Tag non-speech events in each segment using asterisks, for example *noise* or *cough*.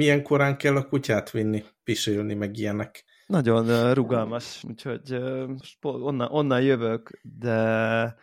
milyen korán kell a kutyát vinni, pisilni, meg ilyenek? Nagyon rugalmas, úgyhogy onnan, onnan jövök, de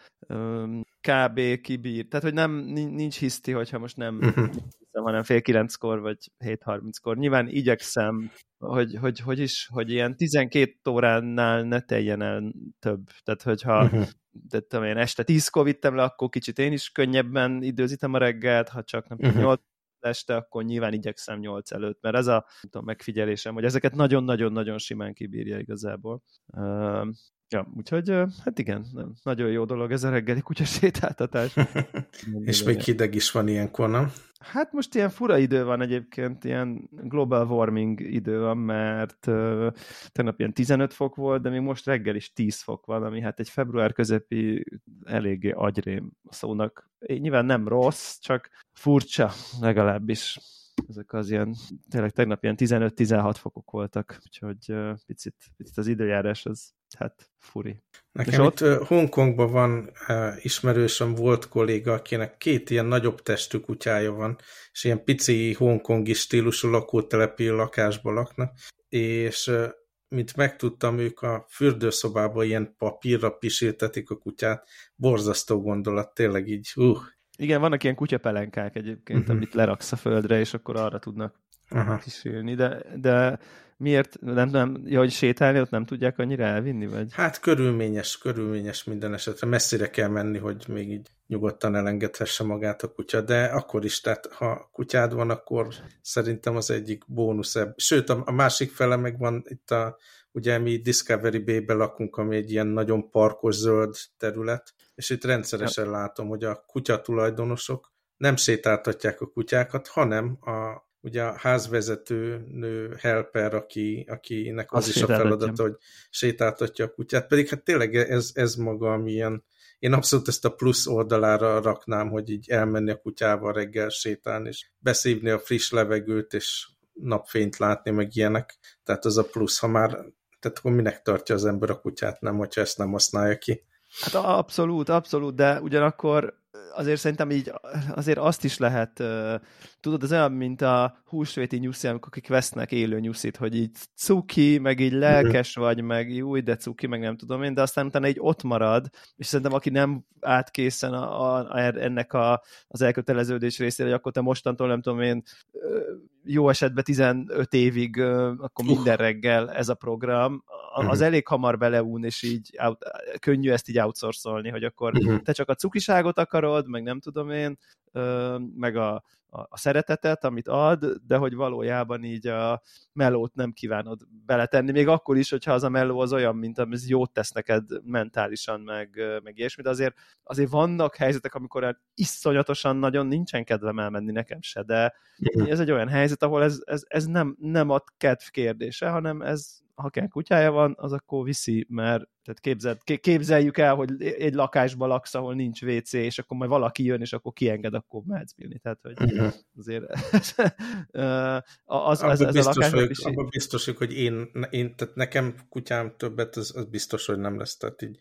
kb. kibír. Tehát, hogy nem, nincs hiszti, hogyha most nem uh-huh. hanem fél kilenckor, vagy 7.30-kor. Nyilván igyekszem, hogy, hogy, hogy is, hogy ilyen 12 óránál ne teljen el több. Tehát, hogyha uh-huh. de, tudom én, este 10-kor vittem le, akkor kicsit én is könnyebben időzítem a reggelt, ha csak nem uh-huh. 8 este, akkor nyilván igyekszem 8 előtt, mert ez a tudom, megfigyelésem, hogy ezeket nagyon-nagyon-nagyon simán kibírja igazából. Uh, ja, úgyhogy hát igen, nem, nagyon jó dolog ez a reggeli kutya sétáltatás. *laughs* És még hideg is van ilyenkor, nem? Hát most ilyen fura idő van egyébként, ilyen global warming idő van, mert uh, tegnap ilyen 15 fok volt, de még most reggel is 10 fok van, ami hát egy február közepi eléggé agyrém szónak. Nyilván nem rossz, csak furcsa legalábbis ezek az ilyen, tényleg tegnap ilyen 15-16 fokok voltak, úgyhogy uh, picit, picit az időjárás az hát furi. Nekem És itt ott... Hongkongban van uh, ismerősöm, volt kolléga, akinek két ilyen nagyobb testű kutyája van, és ilyen pici hongkongi stílusú lakótelepi lakásban laknak, és uh, mint megtudtam, ők a fürdőszobában ilyen papírra pisiltetik a kutyát, borzasztó gondolat, tényleg így, uh, igen, vannak ilyen kutyapelenkák egyébként, uh-huh. amit leraksz a földre, és akkor arra tudnak Aha. kísérni, de, de miért, nem, nem, ja, hogy sétálni ott nem tudják annyira elvinni, vagy? Hát körülményes, körülményes minden esetre. Messzire kell menni, hogy még így nyugodtan elengedhesse magát a kutya, de akkor is, tehát ha kutyád van, akkor szerintem az egyik bónusz. Sőt, a, a másik fele meg van itt a, ugye mi Discovery Bay-be lakunk, ami egy ilyen nagyon parkos zöld terület, és itt rendszeresen látom, hogy a kutya tulajdonosok nem sétáltatják a kutyákat, hanem a, ugye a házvezető nő helper, aki, akinek az, az is a feladata, hogy sétáltatja a kutyát, pedig hát tényleg ez, ez maga, amilyen én abszolút ezt a plusz oldalára raknám, hogy így elmenni a kutyával reggel sétálni, és beszívni a friss levegőt, és napfényt látni, meg ilyenek. Tehát az a plusz, ha már, tehát akkor minek tartja az ember a kutyát, nem, hogyha ezt nem használja ki. Hát abszolút, abszolút, de ugyanakkor azért szerintem így azért azt is lehet, tudod, az olyan, mint a húsvéti nyuszi, amikor akik vesznek élő nyuszit, hogy így cuki, meg így lelkes vagy, meg új, de cuki, meg nem tudom én, de aztán utána így ott marad, és szerintem aki nem átkészen a, a, a, ennek a, az elköteleződés részére, hogy akkor te mostantól nem tudom én jó esetben 15 évig, akkor minden reggel ez a program, az elég hamar beleún, és így out, könnyű ezt így outsourcolni, hogy akkor uh-huh. te csak a cukiságot akarod, meg nem tudom én, meg a, a, a szeretetet, amit ad, de hogy valójában így a melót nem kívánod beletenni, még akkor is, hogyha az a meló az olyan, mint ez jót tesz neked mentálisan, meg, meg ilyesmi, de azért, azért vannak helyzetek, amikor iszonyatosan nagyon nincsen kedvem elmenni nekem se, de ez egy olyan helyzet, ahol ez, ez, ez nem, nem a kedv kérdése, hanem ez ha kell kutyája van, az akkor viszi, mert tehát képzeld, képzeljük el, hogy egy lakásban laksz, ahol nincs WC, és akkor majd valaki jön, és akkor kienged, akkor mehetsz bírni. Tehát, hogy uh-huh. azért *laughs* az, az, ez biztos, a lakás... Hogy, is... Abban biztos, hogy én, én, tehát nekem kutyám többet, az, az biztos, hogy nem lesz. Tehát így,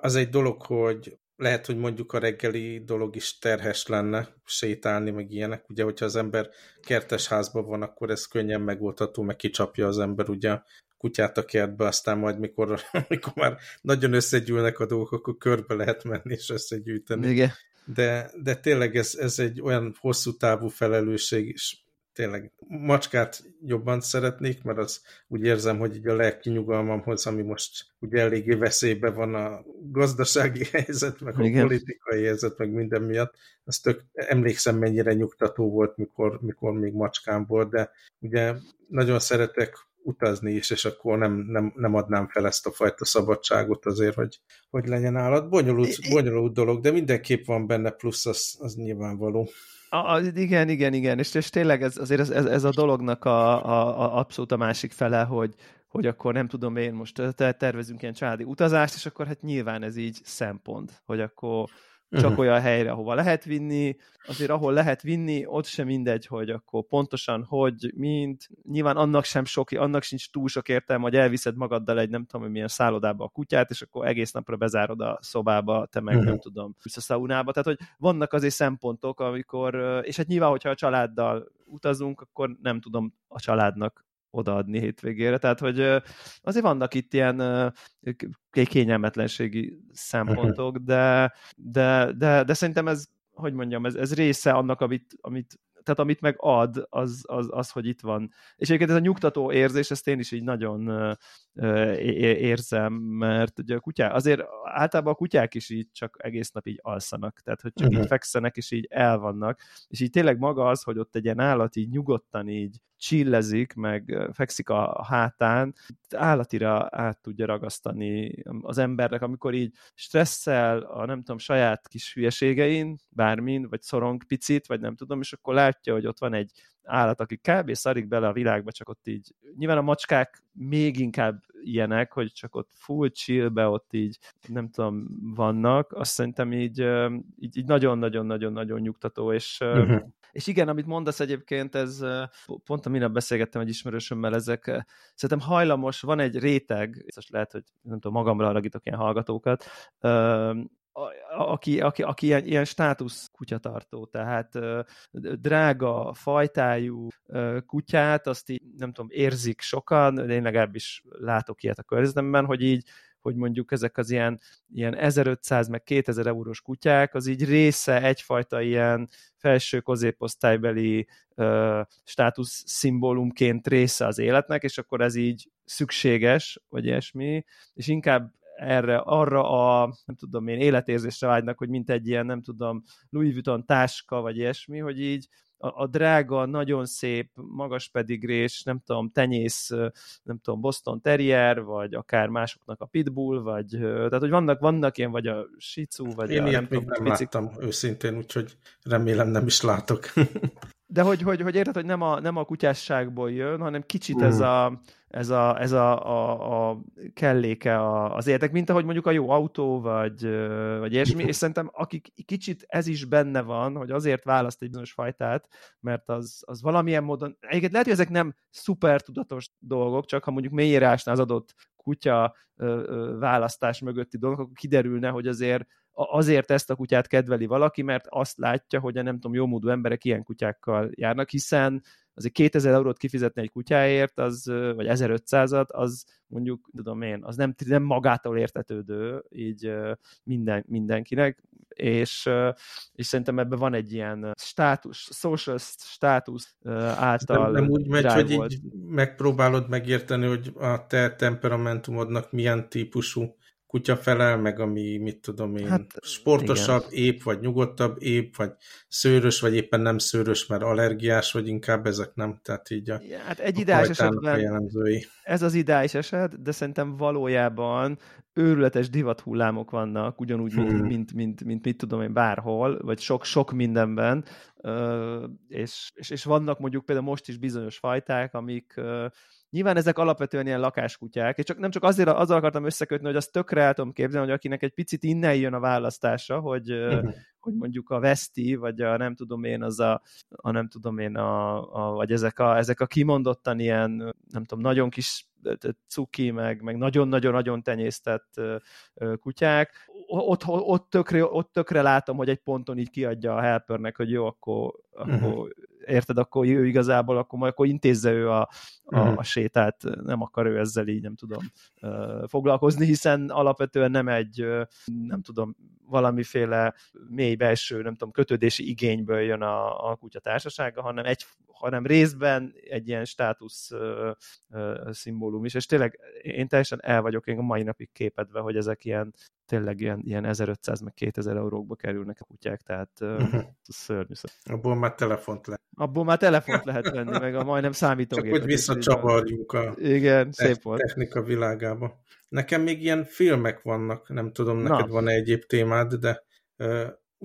az egy dolog, hogy lehet, hogy mondjuk a reggeli dolog is terhes lenne sétálni, meg ilyenek. Ugye, hogyha az ember kertes házban van, akkor ez könnyen megoldható, meg kicsapja az ember ugye kutyát a kertbe, aztán majd mikor, *laughs* mikor már nagyon összegyűlnek a dolgok, akkor körbe lehet menni és összegyűjteni. Igen. De, de tényleg ez, ez egy olyan hosszú távú felelősség, és tényleg macskát jobban szeretnék, mert az úgy érzem, hogy így a lelki nyugalmamhoz, ami most ugye eléggé veszélyben van a gazdasági *laughs* helyzet, meg Igen. a politikai helyzet, meg minden miatt, azt tök, emlékszem, mennyire nyugtató volt, mikor, mikor még macskám volt, de ugye nagyon szeretek utazni is, és akkor nem, nem, nem adnám fel ezt a fajta szabadságot azért, hogy, hogy legyen állat. Bonyolult, bonyolult dolog, de mindenképp van benne plusz, az, az nyilvánvaló. A, igen, igen, igen, és, és tényleg ez, azért ez, ez, ez a dolognak a, a, a abszolút a másik fele, hogy, hogy akkor nem tudom én most tervezünk ilyen családi utazást, és akkor hát nyilván ez így szempont, hogy akkor csak uh-huh. olyan helyre, ahova lehet vinni, azért ahol lehet vinni, ott sem mindegy, hogy akkor pontosan hogy, mint, nyilván annak sem sok, annak sincs túl sok értelme, hogy elviszed magaddal egy nem tudom, milyen szállodába a kutyát, és akkor egész napra bezárod a szobába, te meg uh-huh. nem tudom, a szaunába, tehát hogy vannak azért szempontok, amikor, és hát nyilván, hogyha a családdal utazunk, akkor nem tudom a családnak odaadni hétvégére. Tehát, hogy azért vannak itt ilyen kényelmetlenségi szempontok, de, de, de, de szerintem ez, hogy mondjam, ez, ez része annak, amit, amit tehát amit meg ad, az, az, az, hogy itt van. És egyébként ez a nyugtató érzés, ezt én is így nagyon érzem, mert ugye a kutyák, azért általában a kutyák is így csak egész nap így alszanak, tehát hogy csak uh-huh. így fekszenek, és így elvannak, és így tényleg maga az, hogy ott egy ilyen állat így nyugodtan így csillezik, meg fekszik a hátán, állatira át tudja ragasztani az embernek, amikor így stresszel a nem tudom, saját kis hülyeségein, bármin, vagy szorong picit, vagy nem tudom, és akkor látja, hogy ott van egy állat, aki kb. szarik bele a világba, csak ott így, nyilván a macskák még inkább ilyenek, hogy csak ott full chillbe ott így, nem tudom, vannak, azt szerintem így, így, így nagyon-nagyon-nagyon-nagyon nyugtató, és, uh-huh. és igen, amit mondasz egyébként, ez pont a minap beszélgettem egy ismerősömmel, ezek szerintem hajlamos, van egy réteg, és lehet, hogy nem tudom, magamra haragítok ilyen hallgatókat, aki, aki, aki ilyen, ilyen státusz kutyatartó, tehát drága fajtájú kutyát, azt így nem tudom, érzik sokan, én legalábbis látok ilyet a környezetemben, hogy így hogy mondjuk ezek az ilyen, ilyen 1500 meg 2000 eurós kutyák, az így része egyfajta ilyen felső középosztálybeli uh, státusz szimbólumként része az életnek, és akkor ez így szükséges, vagy ilyesmi, és inkább erre, arra a, nem tudom én, életérzésre vágynak, hogy mint egy ilyen, nem tudom, Louis Vuitton táska, vagy ilyesmi, hogy így a, a drága, nagyon szép, magas pedigrés, nem tudom, tenyész, nem tudom, Boston Terrier, vagy akár másoknak a Pitbull, vagy, tehát hogy vannak, vannak ilyen, vagy a Shih Tzu, vagy Én a, nem, tudom, nem picik... láttam őszintén, úgyhogy remélem nem is látok. *laughs* De hogy, hogy, hogy érted, hogy nem a, nem a kutyásságból jön, hanem kicsit ez a, ez a, ez a, a, a kelléke az értek, mint ahogy mondjuk a jó autó, vagy, vagy ilyesmi, és szerintem akik kicsit ez is benne van, hogy azért választ egy bizonyos fajtát, mert az, az valamilyen módon, egyébként lehet, hogy ezek nem szuper tudatos dolgok, csak ha mondjuk mélyére az adott kutya választás mögötti dolgok, akkor kiderülne, hogy azért azért ezt a kutyát kedveli valaki, mert azt látja, hogy a nem tudom, jómódú emberek ilyen kutyákkal járnak, hiszen azért 2000 eurót kifizetni egy kutyáért, az, vagy 1500-at, az mondjuk, tudom én, az nem, nem magától értetődő így minden, mindenkinek, és, és szerintem ebben van egy ilyen státus, social státusz által Nem, nem úgy megy, hogy így megpróbálod megérteni, hogy a te temperamentumodnak milyen típusú kutya felel, meg ami, mit tudom én, hát, sportosabb, igen. épp, vagy nyugodtabb, épp, vagy szőrös, vagy éppen nem szőrös, mert allergiás, vagy inkább ezek nem, tehát így a, ja, hát egy ideális esetben ez az ideális eset, de szerintem valójában őrületes divathullámok vannak, ugyanúgy, hmm. mint, mint, mint, mint, mit tudom én, bárhol, vagy sok-sok mindenben, és, és, és vannak mondjuk például most is bizonyos fajták, amik Nyilván ezek alapvetően ilyen lakáskutyák, és csak, nem csak azért azzal akartam összekötni, hogy azt tökre el tudom képzelni, hogy akinek egy picit innen jön a választása, hogy, uh-huh. hogy mondjuk a Veszti, vagy a nem tudom én, az a, a nem tudom én, a, a, vagy ezek a, ezek a kimondottan ilyen, nem tudom, nagyon kis cuki, meg, meg nagyon-nagyon-nagyon tenyésztett kutyák. Ott, ott, tökre, ott tökre látom, hogy egy ponton így kiadja a helpernek, hogy jó, akkor, uh-huh. Érted, akkor ő igazából, akkor, majd, akkor intézze ő a, a, uh-huh. a sétát, nem akar ő ezzel így, nem tudom, foglalkozni, hiszen alapvetően nem egy, nem tudom, valamiféle mély belső, nem tudom, kötődési igényből jön a, a kutya társasága, hanem, egy, hanem részben egy ilyen státusz szimbólum is, és tényleg én teljesen el vagyok én a mai napig képedve, hogy ezek ilyen tényleg ilyen, ilyen 1500 meg 2000 eurókba kerülnek a kutyák, tehát uh-huh. szörnyű. Abból már telefont lehet. Abból már telefont lehet venni, meg a majdnem számítógépet. Csak hogy visszacsavarjuk a Igen, szép volt. technika világába. Nekem még ilyen filmek vannak, nem tudom, neked van-e egyéb témád, de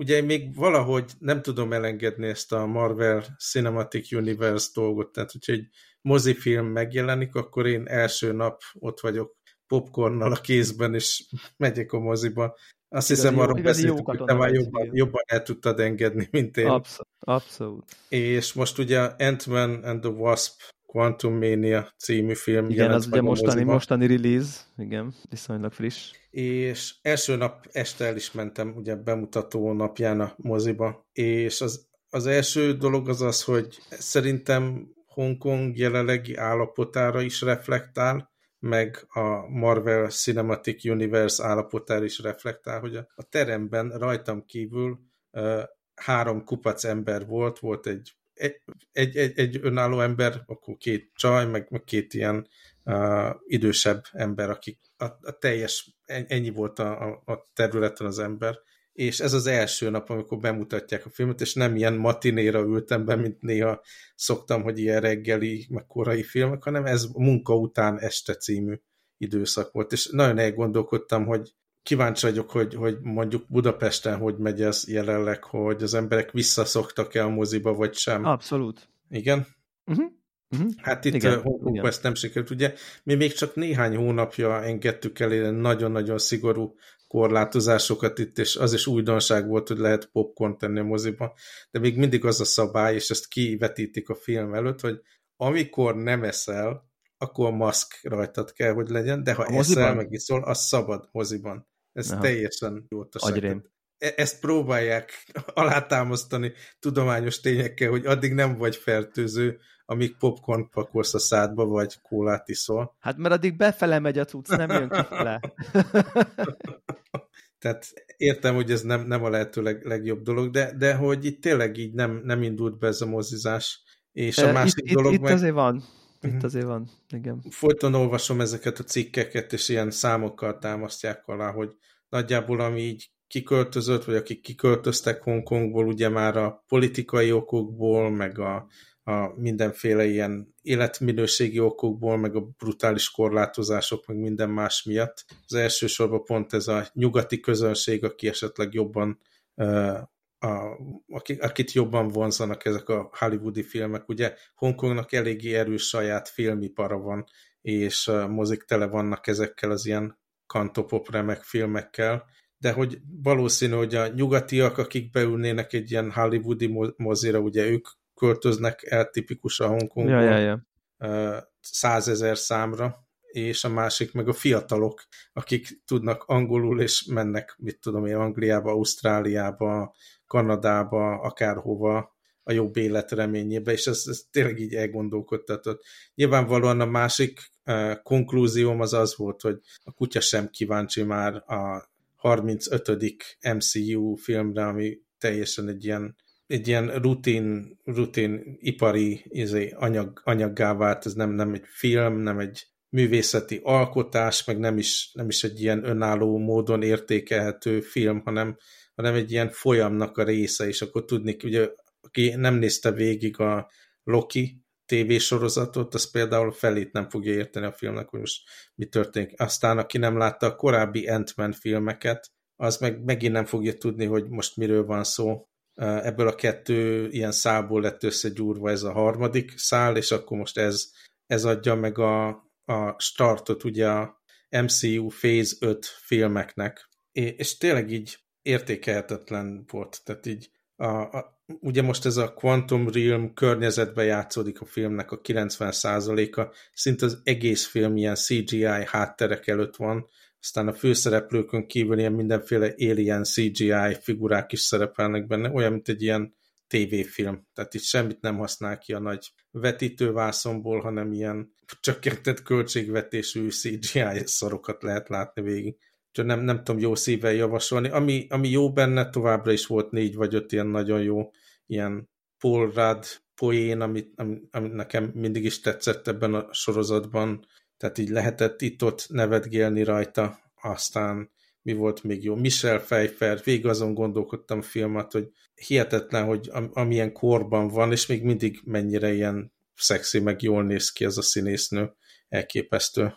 ugye még valahogy nem tudom elengedni ezt a Marvel Cinematic Universe dolgot, tehát hogyha egy mozifilm megjelenik, akkor én első nap ott vagyok popcornnal a kézben, és *laughs* megyek a moziba. Azt igazi hiszem, arról beszéltük, hogy te már jobban, jobban el tudtad engedni, mint én. Abszolút. Abszolút. És most ugye Ant-Man and the Wasp Quantum Mania című film Igen, az ugye mostani, mostani release, igen, viszonylag friss. És első nap este el is mentem, ugye bemutató napján a moziba, és az, az első dolog az az, hogy szerintem Hongkong jelenlegi állapotára is reflektál, meg a Marvel Cinematic Universe állapotára is reflektál, hogy a, a teremben rajtam kívül uh, három kupac ember volt, volt egy, egy, egy, egy önálló ember, akkor két csaj, meg, meg két ilyen uh, idősebb ember, akik a, a teljes, ennyi volt a, a területen az ember, és ez az első nap, amikor bemutatják a filmet, és nem ilyen matinéra ültem be, mint néha szoktam, hogy ilyen reggeli, meg korai filmek, hanem ez munka után este című időszak volt, és nagyon elgondolkodtam, hogy kíváncsi vagyok, hogy, hogy mondjuk Budapesten hogy megy ez jelenleg, hogy az emberek visszaszoktak-e a moziba, vagy sem. Abszolút. Igen? Uh-huh. Uh-huh. Hát itt Hongkongban ezt nem sikerült. Ugye mi még csak néhány hónapja engedtük el nagyon-nagyon szigorú korlátozásokat itt, és az is újdonság volt, hogy lehet popcorn tenni a moziba, de még mindig az a szabály, és ezt kivetítik a film előtt, hogy amikor nem eszel, akkor maszk rajtad kell, hogy legyen, de ha a eszel, meg iszol, az szabad moziban. Ez Aha. teljesen jó E ezt próbálják *laughs* alátámasztani tudományos tényekkel, hogy addig nem vagy fertőző, amíg popcorn pakolsz a szádba, vagy kólát iszol. Hát mert addig befele megy a cucc, nem jön kifele. *laughs* Tehát értem, hogy ez nem, nem a lehető leg, legjobb dolog, de, de hogy itt tényleg így nem, nem indult be ez a mozizás. És a másik itt, dolog itt, meg... Itt azért van. Itt uh-huh. azért van, igen. Folyton olvasom ezeket a cikkeket, és ilyen számokkal támasztják alá, hogy nagyjából ami így kiköltözött, vagy akik kiköltöztek Hongkongból, ugye már a politikai okokból, meg a, a mindenféle ilyen életminőségi okokból, meg a brutális korlátozások, meg minden más miatt. Az elsősorban pont ez a nyugati közönség, aki esetleg jobban a, akit jobban vonzanak ezek a hollywoodi filmek. Ugye Hongkongnak eléggé erős saját filmipara van, és mozik tele vannak ezekkel az ilyen kantopop remek filmekkel, de hogy valószínű, hogy a nyugatiak, akik beülnének egy ilyen hollywoodi mozira, ugye ők költöznek el tipikusan Hongkongból ja, ja, ja. százezer számra, és a másik meg a fiatalok, akik tudnak angolul, és mennek, mit tudom én, Angliába, Ausztráliába, Kanadába, akárhova a jobb élet reményébe, és ez, ez tényleg így elgondolkodtatott. Nyilvánvalóan a másik uh, konklúzióm az az volt, hogy a kutya sem kíváncsi már a 35. MCU filmre, ami teljesen egy ilyen egy ilyen rutin, rutin ipari izé, anyag, anyaggá vált, ez nem, nem egy film, nem egy művészeti alkotás, meg nem is, nem is egy ilyen önálló módon értékelhető film, hanem, hanem egy ilyen folyamnak a része, és akkor tudni, ugye, aki nem nézte végig a Loki tévésorozatot, az például felét nem fogja érteni a filmnek, hogy most mi történik. Aztán, aki nem látta a korábbi Ant-Man filmeket, az meg megint nem fogja tudni, hogy most miről van szó, ebből a kettő ilyen szálból lett összegyúrva ez a harmadik szál, és akkor most ez, ez adja meg a, a startot ugye a MCU Phase 5 filmeknek, és tényleg így értékelhetetlen volt, tehát így a, a, ugye most ez a Quantum Realm környezetben játszódik a filmnek a 90%-a, szinte az egész film ilyen CGI hátterek előtt van, aztán a főszereplőkön kívül ilyen mindenféle alien CGI figurák is szerepelnek benne, olyan, mint egy ilyen tévéfilm. Tehát itt semmit nem használ ki a nagy vetítővászomból, hanem ilyen csökkentett költségvetésű CGI szarokat lehet látni végig. Csak nem, nem tudom jó szívvel javasolni. Ami, ami jó benne, továbbra is volt négy vagy öt ilyen nagyon jó ilyen Paul Rudd poén, amit, ami, ami nekem mindig is tetszett ebben a sorozatban, tehát így lehetett itt-ott nevetgélni rajta, aztán mi volt még jó, Michel Pfeiffer, végig azon gondolkodtam a filmet, hogy hihetetlen, hogy am amilyen korban van, és még mindig mennyire ilyen szexi, meg jól néz ki ez a színésznő, elképesztő.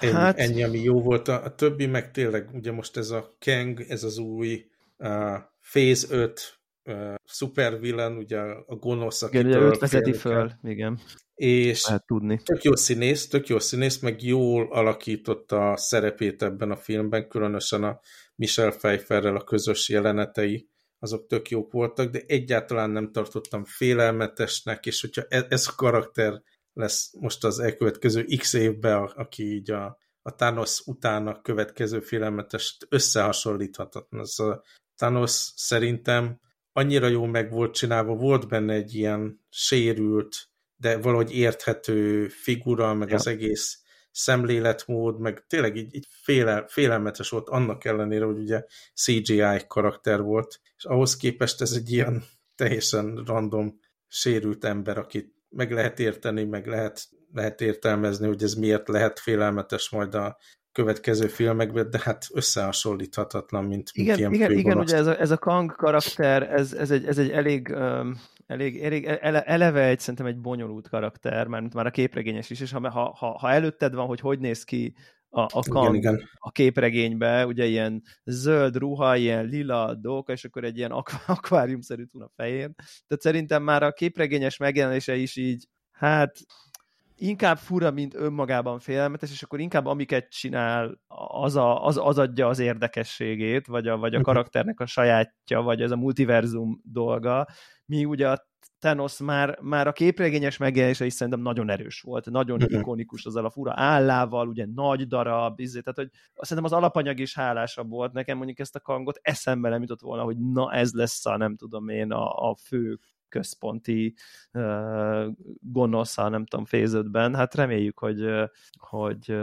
Ennyi, hát... ennyi ami jó volt. A, a többi meg tényleg, ugye most ez a Kang, ez az új uh, Phase 5 uh, supervillain, ugye a gonosz, aki igen, őt vezeti föl, igen. És Lehet tudni. tök jó színész, tök jó színész, meg jól alakította a szerepét ebben a filmben, különösen a Michelle Pfeifferrel a közös jelenetei, azok tök jók voltak, de egyáltalán nem tartottam félelmetesnek, és hogyha ez, ez a karakter lesz most az elkövetkező x évben, aki így a, a Thanos utána következő félelmetest összehasonlíthatatlan. Ez a Thanos szerintem annyira jó meg volt csinálva, volt benne egy ilyen sérült, de valahogy érthető figura, meg ja. az egész szemléletmód, meg tényleg így, így féle, félelmetes volt annak ellenére, hogy ugye CGI karakter volt, és ahhoz képest ez egy ilyen *laughs* teljesen random, sérült ember, akit meg lehet érteni, meg lehet, lehet értelmezni, hogy ez miért lehet félelmetes majd a következő filmekben, de hát összehasonlíthatatlan, mint, igen, mint ilyen Igen, igen ugye ez a, ez a Kang karakter, ez, ez, egy, ez egy elég, um, elég, elég ele, eleve egy, szerintem egy bonyolult karakter, mert már a képregényes is, és ha, ha, ha előtted van, hogy hogy néz ki a, a Kang igen, igen. a képregénybe, ugye ilyen zöld ruha, ilyen lila dolga, és akkor egy ilyen akv *laughs* akváriumszerű tún a fején. Tehát szerintem már a képregényes megjelenése is így, hát inkább fura, mint önmagában félelmetes, és akkor inkább amiket csinál, az, a, az, az adja az érdekességét, vagy a, vagy a mhm. karakternek a sajátja, vagy ez a multiverzum dolga, mi ugye a Thanos már, már a képregényes megjelenése is szerintem nagyon erős volt, nagyon uh-huh. ikonikus azzal a fura állával, ugye nagy darab, izé, tehát hogy szerintem az alapanyag is hálásabb volt nekem, mondjuk ezt a kangot eszembe nem jutott volna, hogy na ez lesz a nem tudom én a, a fő központi gonosza, nem tudom, féződben. Hát reméljük, hogy, hogy,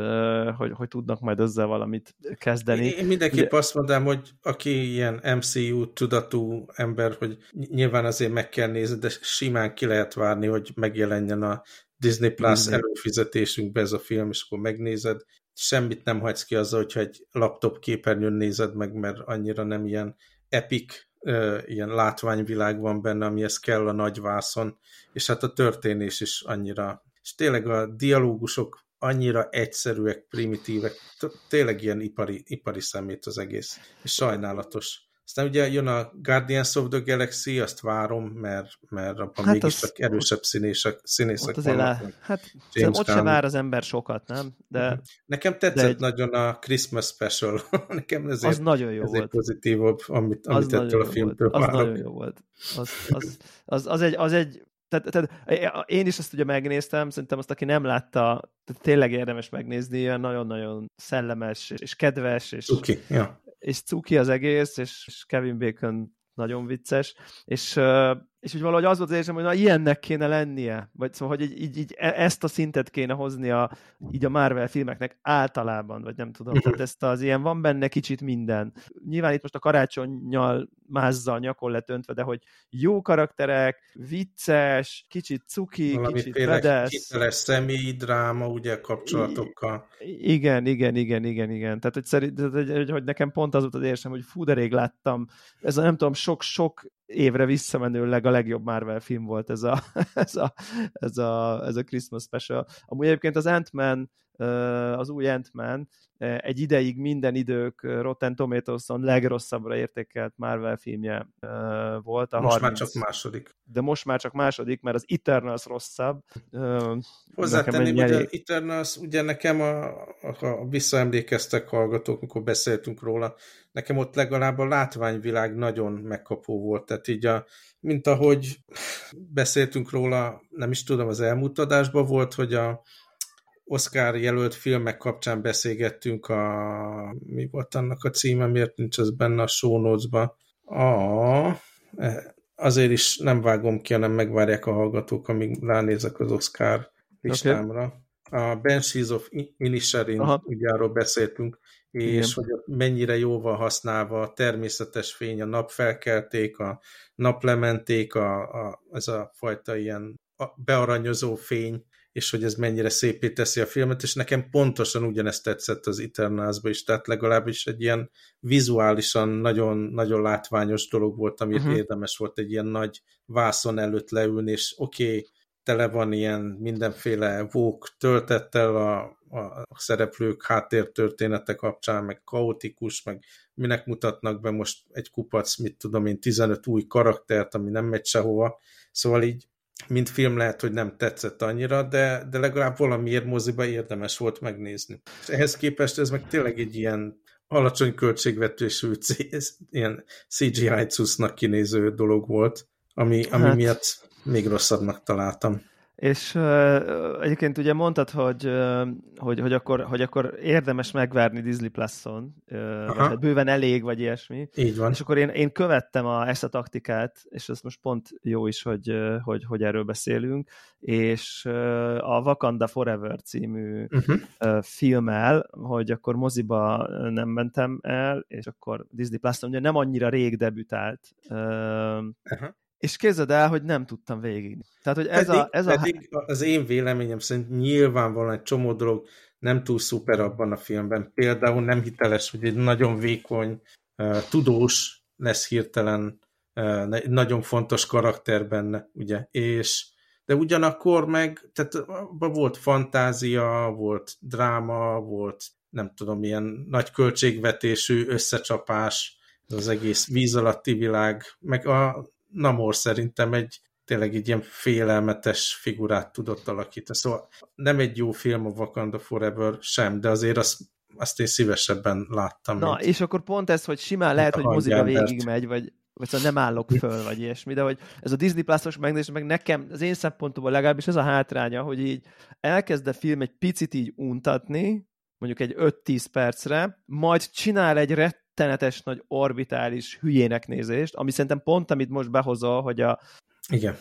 hogy, hogy tudnak majd ezzel valamit kezdeni. Én mindenképp Ugye... azt mondom, hogy aki ilyen MCU tudatú ember, hogy nyilván azért meg kell nézni, de simán ki lehet várni, hogy megjelenjen a Disney Plus Disney. előfizetésünkbe ez a film, és akkor megnézed. Semmit nem hagysz ki azzal, hogyha egy laptop képernyőn nézed meg, mert annyira nem ilyen epic ilyen látványvilág van benne, amihez kell a nagy vászon, és hát a történés is annyira, és tényleg a dialógusok annyira egyszerűek, primitívek, tényleg ilyen ipari, ipari szemét az egész, és sajnálatos. Aztán ugye jön a Guardians of the Galaxy, azt várom, mert, mert abban hát mégiscsak az, erősebb színések, színészek vannak. Le, hát ott sem vár az ember sokat, nem? De, mhm. Nekem tetszett egy... nagyon a Christmas Special. *laughs* Nekem ezért, az nagyon jó ezért volt. pozitívabb, amit, amit ettől a filmtől Az nagyon jó volt. Az, az, az, az, egy, az egy tehát, tehát én is azt ugye megnéztem, szerintem azt, aki nem látta, tehát tényleg érdemes megnézni, ilyen nagyon-nagyon szellemes és kedves, és, okay, ja és cuki az egész, és Kevin Bacon nagyon vicces, és és úgy valahogy az volt az érzem, hogy na ilyennek kéne lennie, vagy szóval, hogy így, így, így e, ezt a szintet kéne hozni a, így a Marvel filmeknek általában, vagy nem tudom, tehát ezt az ilyen, van benne kicsit minden. Nyilván itt most a karácsonynyal mázzal nyakon lett öntve, de hogy jó karakterek, vicces, kicsit cuki, Valami kicsit bedesz. Hiteles személyi dráma, ugye, kapcsolatokkal. I- igen, igen, igen, igen, igen. Tehát, hogy, szerint, hogy, hogy, hogy nekem pont az volt az érzem, hogy fú, de rég láttam. Ez a nem tudom, sok-sok évre visszamenőleg a legjobb Marvel film volt ez a, *laughs* ez a, ez a, ez a Christmas special. Amúgy egyébként az Ant-Man, az új Ant-Man egy ideig minden idők Rotten Tomatoes-on legrosszabbra értékelt Marvel filmje volt. A most 30. már csak második. De most már csak második, mert az Eternals rosszabb. Hozzátenném, hogy az Eternals, ugye nekem a, a, a visszaemlékeztek hallgatók, mikor beszéltünk róla, nekem ott legalább a látványvilág nagyon megkapó volt, tehát így a, mint ahogy beszéltünk róla, nem is tudom, az elmúlt adásban volt, hogy a Oscar jelölt filmek kapcsán beszélgettünk a... mi volt annak a címe, miért nincs az benne a show notes-ba? A, azért is nem vágom ki, hanem megvárják a hallgatók, amíg ránézek az Oscar listámra. Okay. A Banshees of Inisherin, ugye arról beszéltünk, és Igen. hogy mennyire jóval használva a természetes fény, a napfelkelték, a naplementék, a, a, ez a fajta ilyen bearanyozó fény, és hogy ez mennyire szépé teszi a filmet, és nekem pontosan ugyanezt tetszett az Eternals-ba is, tehát legalábbis egy ilyen vizuálisan nagyon, nagyon látványos dolog volt, amit uh-huh. érdemes volt egy ilyen nagy vászon előtt leülni, és oké, okay, tele van ilyen mindenféle vók töltettel a, a szereplők háttértörténete kapcsán, meg kaotikus, meg minek mutatnak be most egy kupac, mit tudom én, 15 új karaktert, ami nem megy sehova. Szóval így mint film lehet, hogy nem tetszett annyira, de, de legalább valamiért moziba érdemes volt megnézni. És ehhez képest ez meg tényleg egy ilyen alacsony költségvetésű ilyen CGI cusznak kinéző dolog volt, ami, ami hát. miatt még rosszabbnak találtam. És uh, egyébként ugye mondtad, hogy, uh, hogy, hogy, akkor, hogy akkor érdemes megvárni Disney Plus-on, uh, vagy hát bőven elég, vagy ilyesmi. Így van. És akkor én, én követtem a, ezt a taktikát, és ez most pont jó is, hogy, hogy, hogy erről beszélünk, és uh, a Wakanda Forever című uh-huh. uh, filmmel, hogy akkor moziba nem mentem el, és akkor Disney Plus-on ugye nem annyira rég debütált, uh, uh-huh és képzeld el, hogy nem tudtam végig. Tehát, hogy ez pedig, a... Ez pedig a... az én véleményem szerint nyilvánvalóan egy csomó dolog nem túl szuper abban a filmben. Például nem hiteles, hogy egy nagyon vékony, uh, tudós lesz hirtelen uh, nagyon fontos karakter benne, ugye, és de ugyanakkor meg, tehát abban volt fantázia, volt dráma, volt nem tudom, milyen nagy költségvetésű összecsapás, az egész víz alatti világ, meg a Namor szerintem egy tényleg egy ilyen félelmetes figurát tudott alakítani. Szóval nem egy jó film a Wakanda Forever sem, de azért azt, azt én szívesebben láttam. Na, és akkor pont ez, hogy simán lehet, hogy moziba végigmegy, vagy, vagy szóval nem állok föl, vagy ilyesmi, de hogy ez a Disney Plus-os megnézés, meg nekem, az én szempontomból legalábbis ez a hátránya, hogy így elkezd a film egy picit így untatni, mondjuk egy 5-10 percre, majd csinál egy rett rettenetes nagy orbitális hülyének nézést, ami szerintem pont, amit most behozol, hogy a, Igen.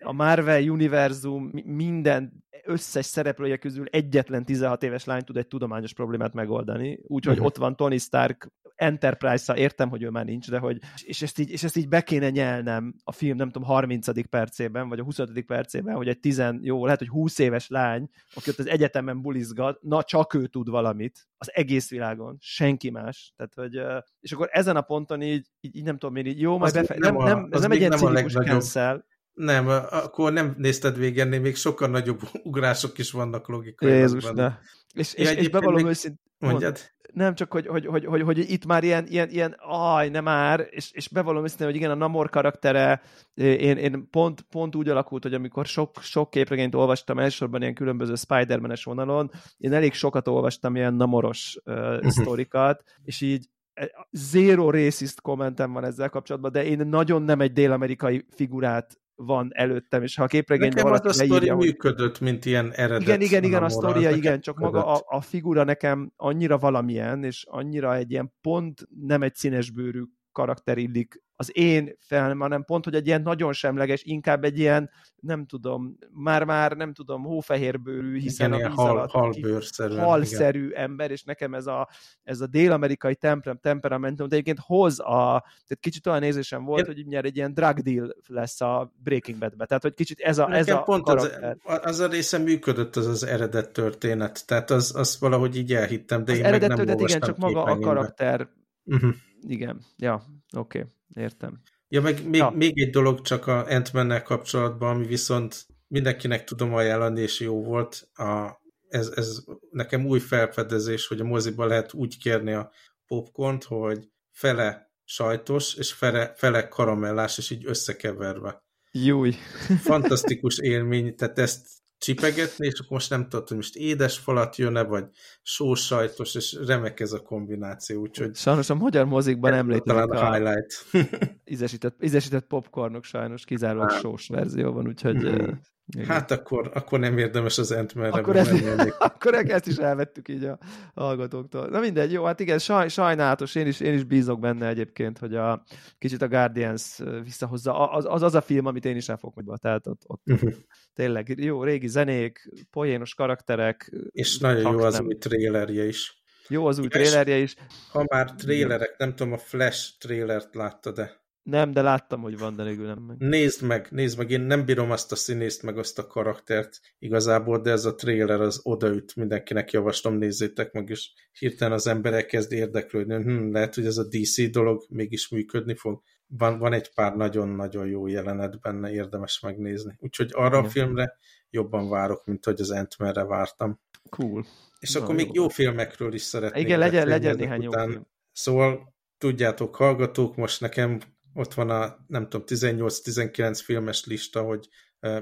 A Marvel univerzum minden összes szereplője közül egyetlen 16 éves lány tud egy tudományos problémát megoldani, úgyhogy ott van Tony Stark Enterprise-a, értem, hogy ő már nincs, de hogy, és ezt, így, és ezt így be kéne nyelnem a film, nem tudom, 30. percében, vagy a 25. percében, hogy egy 10, jó, lehet, hogy 20 éves lány, aki ott az egyetemen bulizgat, na csak ő tud valamit, az egész világon, senki más. Tehát, hogy, és akkor ezen a ponton így, így, így nem tudom én, így jó, majd befe- nem, nem, nem, ez nem egy ilyen cinikus cancel, nem, akkor nem nézted végén, még sokkal nagyobb *laughs* ugrások is vannak logikai. Jézus, de. És, és, és bevallom még... őszint, Mondjad. Nem, csak hogy, hogy, hogy, hogy, hogy itt már ilyen, ilyen, ilyen aj, nem már, és, és bevallom őszintén, hogy igen, a Namor karaktere, én, én pont, pont úgy alakult, hogy amikor sok, sok képregényt olvastam, elsősorban ilyen különböző Spider-Man-es vonalon, én elég sokat olvastam ilyen Namoros uh, sztorikat, és így e, zero racist kommentem van ezzel kapcsolatban, de én nagyon nem egy dél-amerikai figurát van előttem, és ha a képregényben nekem valaki az a sztori hogy... működött, mint ilyen eredet. Igen, igen, igen, a sztoria, igen, csak maga a, a figura nekem annyira valamilyen, és annyira egy ilyen pont nem egy színesbőrű karakter illik az én felem, hanem pont, hogy egy ilyen nagyon semleges, inkább egy ilyen, nem tudom, már-már nem tudom, hófehérbőrű, hiszen igen, a víz hal, alatt halbőrszerű, halszerű igen. ember, és nekem ez a, ez a dél-amerikai temper, temperamentum, de egyébként hoz a, tehát kicsit olyan nézésem volt, én... hogy mindjárt egy ilyen drug deal lesz a Breaking Bad-be, tehát hogy kicsit ez a, ez a pont karakter. az, az a része működött az az eredet történet, tehát az, az valahogy így elhittem, de az én meg nem történet, igen, csak maga a karakter uh-huh. Igen, ja, oké, okay, értem. Ja, meg még, ja. még egy dolog csak a ant kapcsolatban, ami viszont mindenkinek tudom ajánlani, és jó volt. A, ez, ez nekem új felfedezés, hogy a moziba lehet úgy kérni a popcornt, hogy fele sajtos, és fele, fele karamellás, és így összekeverve. Júj! Fantasztikus élmény, tehát ezt csipegetni, és akkor most nem tudod, hogy most édes falat jön-e, vagy sós sajtos, és remek ez a kombináció, úgyhogy... Sajnos a magyar mozikban nem Talán a highlight. *laughs* ízesített, ízesített popcornok sajnos kizárólag sós verzió van, úgyhogy mm-hmm. Igen. Hát akkor, akkor nem érdemes az ent akkor, ezt, *laughs* akkor ezt is elvettük így a hallgatóktól. Na mindegy, jó, hát igen, saj, sajnálatos, én is, én is bízok benne egyébként, hogy a kicsit a Guardians visszahozza. Az az, az a film, amit én is el fogok majd, tehát ott, ott uh-huh. tényleg jó, régi zenék, poénos karakterek. És nagyon jó az új trélerje is. Jó az új trélerje is. Ha már trélerek, nem tudom, a Flash trélert látta, de nem, de láttam, hogy van, de végül nem meg. Nézd meg, nézd meg, én nem bírom azt a színészt, meg azt a karaktert igazából, de ez a trailer az odaüt, mindenkinek javaslom, nézzétek meg, és hirtelen az emberek kezd érdeklődni, hm, lehet, hogy ez a DC dolog mégis működni fog. Van, van egy pár nagyon-nagyon jó jelenet benne, érdemes megnézni. Úgyhogy arra a filmre jobban várok, mint hogy az ant vártam. Cool. És Na, akkor jó. még jó filmekről is szeretnék. Igen, legyen, legyen néhány után. jó film. Szóval tudjátok, hallgatók, most nekem ott van a, nem tudom, 18-19 filmes lista, hogy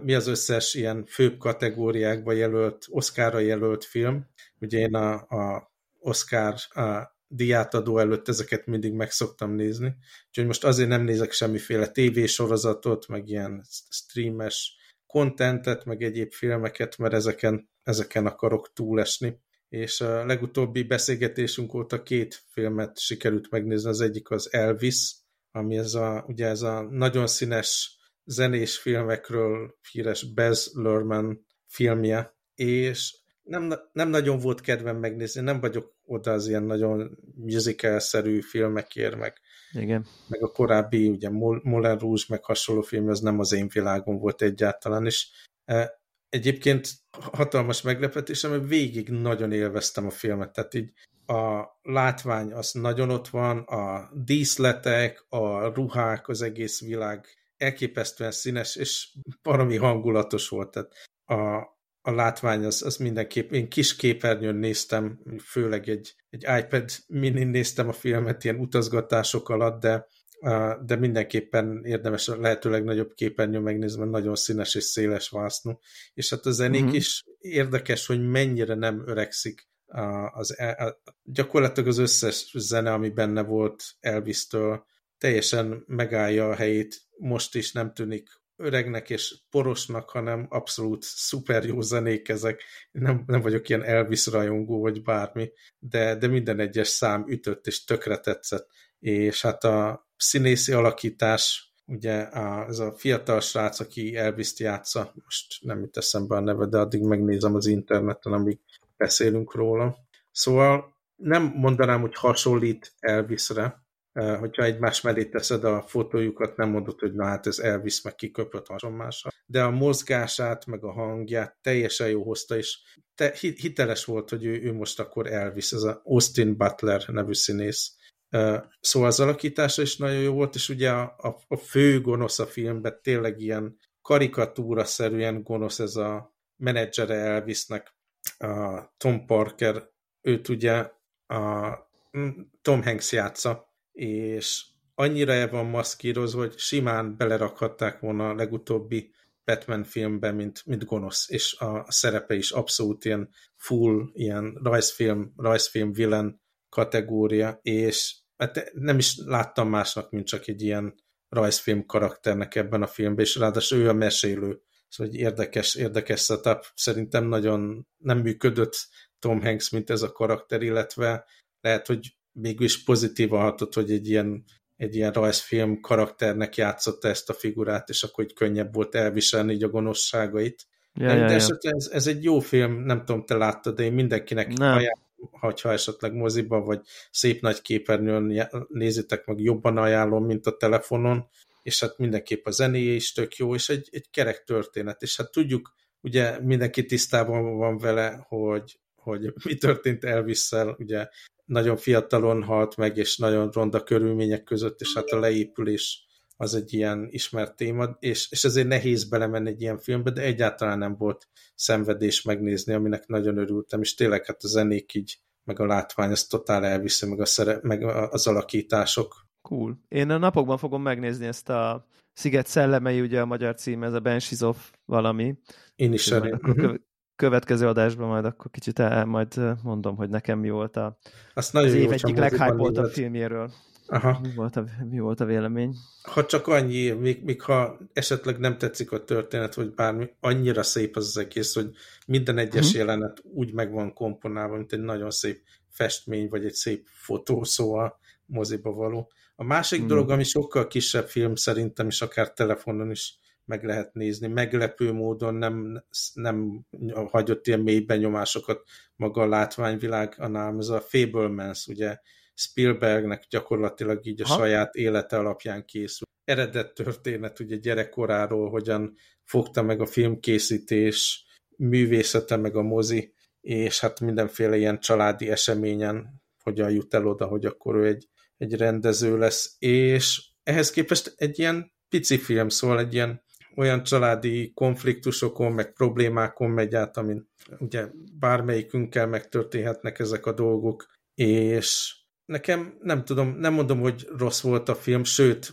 mi az összes ilyen főbb kategóriákba jelölt, Oscarra jelölt film. Ugye én a, a Oscar a diátadó előtt ezeket mindig meg szoktam nézni. Úgyhogy most azért nem nézek semmiféle tévésorozatot, meg ilyen streames kontentet, meg egyéb filmeket, mert ezeken, ezeken akarok túlesni. És a legutóbbi beszélgetésünk óta két filmet sikerült megnézni. Az egyik az Elvis, ami ez a, ugye ez a nagyon színes zenés filmekről híres Baz Luhrmann filmje, és nem, nem nagyon volt kedvem megnézni, nem vagyok oda az ilyen nagyon musical-szerű filmekért, meg, Igen. meg a korábbi, ugye Moulin Rouge, meg hasonló film, az nem az én világom volt egyáltalán, és e, egyébként hatalmas meglepetésem, mert végig nagyon élveztem a filmet, tehát így a látvány az nagyon ott van, a díszletek, a ruhák, az egész világ elképesztően színes, és valami hangulatos volt. Tehát a, a látvány az, az mindenképp, én kis képernyőn néztem, főleg egy, egy iPad mini néztem a filmet ilyen utazgatások alatt, de, de mindenképpen érdemes a lehető legnagyobb képernyőn megnézni, mert nagyon színes és széles vásznú. És hát a zenék mm-hmm. is érdekes, hogy mennyire nem öregszik az, e, a, gyakorlatilag az összes zene, ami benne volt Elvis-től, teljesen megállja a helyét, most is nem tűnik öregnek és porosnak, hanem abszolút szuper jó zenék ezek. Nem, nem vagyok ilyen Elvis rajongó, vagy bármi, de, de minden egyes szám ütött és tökre tetszett. És hát a színészi alakítás, ugye a, ez a fiatal srác, aki Elvis-t játsza, most nem jut eszembe a neve, de addig megnézem az interneten, amíg beszélünk róla. Szóval nem mondanám, hogy hasonlít Elvisre, hogyha egymás mellé teszed a fotójukat, nem mondod, hogy na hát ez elvisz, meg kiköpött hasonmással. De a mozgását, meg a hangját teljesen jó hozta, és te, hiteles volt, hogy ő, ő most akkor elvisz, ez a Austin Butler nevű színész. Szóval az alakítása is nagyon jó volt, és ugye a, a, a fő gonosz a filmben tényleg ilyen karikatúra-szerűen gonosz ez a menedzsere Elvisnek, a Tom Parker, őt ugye a Tom Hanks játsza, és annyira el van maszkírozva, hogy simán belerakhatták volna a legutóbbi Batman filmbe, mint, mint gonosz, és a szerepe is abszolút ilyen full, ilyen rajzfilm, rajzfilm villain kategória, és hát nem is láttam másnak, mint csak egy ilyen rajzfilm karakternek ebben a filmben, és ráadásul ő a mesélő. Szóval egy érdekes, érdekes setup. Szerintem nagyon nem működött Tom Hanks, mint ez a karakter, illetve lehet, hogy végül is pozitívan hatott, hogy egy ilyen, egy ilyen rajzfilm karakternek játszotta ezt a figurát, és akkor így könnyebb volt elviselni így a gonoszságait. Ja, de ja, ja. Ez, ez egy jó film, nem tudom, te láttad, de én mindenkinek ajánlom, ha esetleg moziban, vagy szép nagy képernyőn nézitek meg, jobban ajánlom, mint a telefonon, és hát mindenképp a zenéje is tök jó, és egy, egy kerek történet, és hát tudjuk, ugye mindenki tisztában van vele, hogy, hogy mi történt elvis ugye nagyon fiatalon halt meg, és nagyon ronda körülmények között, és hát a leépülés az egy ilyen ismert téma, és, és ezért nehéz belemenni egy ilyen filmbe, de egyáltalán nem volt szenvedés megnézni, aminek nagyon örültem, és tényleg hát a zenék így, meg a látvány, ez totál elviszi, meg, a szere, meg az alakítások. Cool. Én a napokban fogom megnézni ezt a Sziget szellemei, ugye a magyar cím, ez a Banshees of valami. Én is uh-huh következő adásban majd akkor kicsit el, majd mondom, hogy nekem mi volt a, Azt nagyon az év egyik leghype filmjéről. Aha. Mi, volt a, mi volt a vélemény? Ha csak annyi, még, még ha esetleg nem tetszik a történet, vagy bármi, annyira szép az az egész, hogy minden egyes uh-huh. jelenet úgy meg van komponálva, mint egy nagyon szép festmény, vagy egy szép fotó, szóval moziba való. A másik uh-huh. dolog, ami sokkal kisebb film szerintem, és akár telefonon is meg lehet nézni. Meglepő módon nem, nem hagyott ilyen mély benyomásokat maga a látványvilág, hanem ez a Fablemans, ugye Spielbergnek gyakorlatilag így a ha? saját élete alapján készül. Eredet történet ugye gyerekkoráról, hogyan fogta meg a filmkészítés, művészete meg a mozi, és hát mindenféle ilyen családi eseményen hogyan jut el oda, hogy akkor ő egy, egy rendező lesz, és ehhez képest egy ilyen pici film, szóval egy ilyen olyan családi konfliktusokon, meg problémákon megy át, amin ugye bármelyikünkkel megtörténhetnek ezek a dolgok, és nekem nem tudom, nem mondom, hogy rossz volt a film, sőt,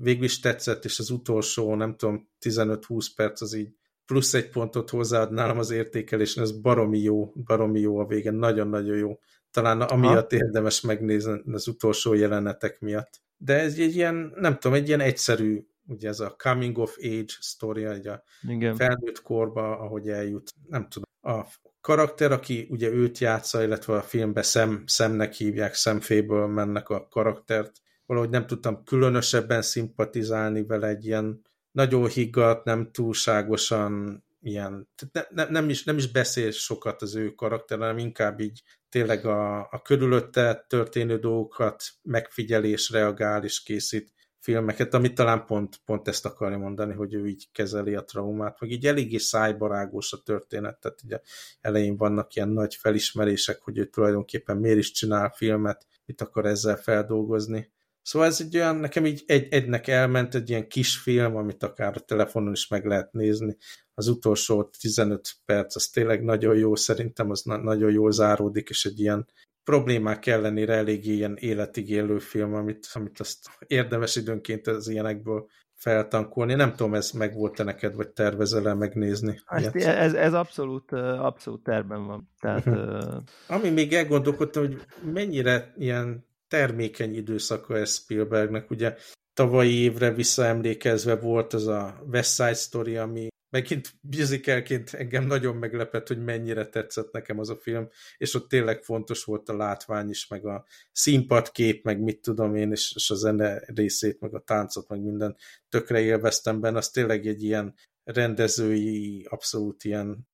végül is tetszett, és az utolsó, nem tudom, 15-20 perc az így plusz egy pontot hozzáad nálam az értékelés, ez baromi jó, baromi jó a vége, nagyon-nagyon jó talán amiatt ha. érdemes megnézni az utolsó jelenetek miatt. De ez egy ilyen, nem tudom, egy ilyen egyszerű, ugye ez a coming of age sztoria, egy a Igen. felnőtt korba, ahogy eljut, nem tudom. A karakter, aki ugye őt játsza, illetve a filmbe szem, szemnek hívják, szemféből mennek a karaktert, valahogy nem tudtam különösebben szimpatizálni vele egy ilyen nagyon higgadt, nem túlságosan ilyen, ne, ne, nem, is, nem is beszél sokat az ő karakter, hanem inkább így tényleg a, a körülötte történő dolgokat megfigyel és reagál és készít filmeket, amit talán pont, pont ezt akarja mondani, hogy ő így kezeli a traumát, meg így eléggé szájbarágos a történet, tehát ugye elején vannak ilyen nagy felismerések, hogy ő tulajdonképpen miért is csinál filmet, mit akar ezzel feldolgozni. Szóval ez egy olyan, nekem így egy, egynek elment egy ilyen kis film, amit akár a telefonon is meg lehet nézni. Az utolsó 15 perc, az tényleg nagyon jó, szerintem az na nagyon jól záródik, és egy ilyen problémák ellenére eléggé ilyen életig élő film, amit, amit azt érdemes időnként az ilyenekből feltankolni. Nem tudom, ez meg volt-e neked, vagy tervezel -e megnézni? Hát ez, ez abszolút, abszolút terben van. Tehát, uh... Ami még elgondolkodtam, hogy mennyire ilyen termékeny időszaka ez Spielbergnek. Ugye tavalyi évre visszaemlékezve volt az a West Side Story, ami megint musicalként engem nagyon meglepett, hogy mennyire tetszett nekem az a film, és ott tényleg fontos volt a látvány is, meg a színpadkép, meg mit tudom én, és, és a zene részét, meg a táncot, meg minden tökre élveztem benne, az tényleg egy ilyen rendezői, abszolút ilyen